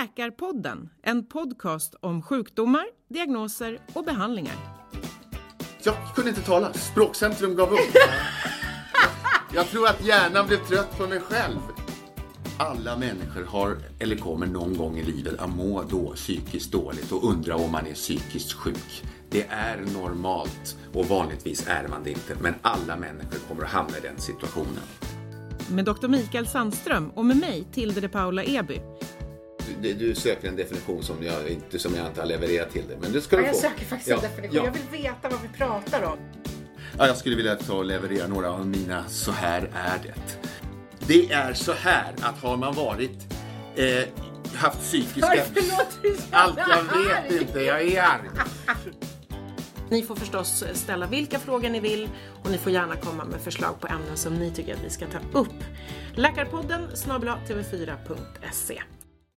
Läkarpodden, en podcast om sjukdomar, diagnoser och behandlingar. Jag kunde inte tala. Språkcentrum gav upp. Jag tror att hjärnan blev trött på mig själv. Alla människor har, eller kommer någon gång i livet att må då psykiskt dåligt och undra om man är psykiskt sjuk. Det är normalt och vanligtvis är man det inte, men alla människor kommer att hamna i den situationen. Med Dr. Mikael Sandström och med mig, Tilde de Paula Eby. Du, du söker en definition som jag, inte, som jag inte har levererat till dig, men det ska Ja, du jag få. söker faktiskt Ja, en definition. ja. Jag vill veta vad vi pratar om. Ja, jag skulle vilja ta och leverera några av mina Så här är det. Det är så här att har man varit eh, haft psykiska... Varför låter du så Allt jag arg? vet inte, jag är arg. Ni får förstås ställa vilka frågor ni vill och ni får gärna komma med förslag på ämnen som ni tycker att vi ska ta upp. Läkarpodden snabel-a tv4.se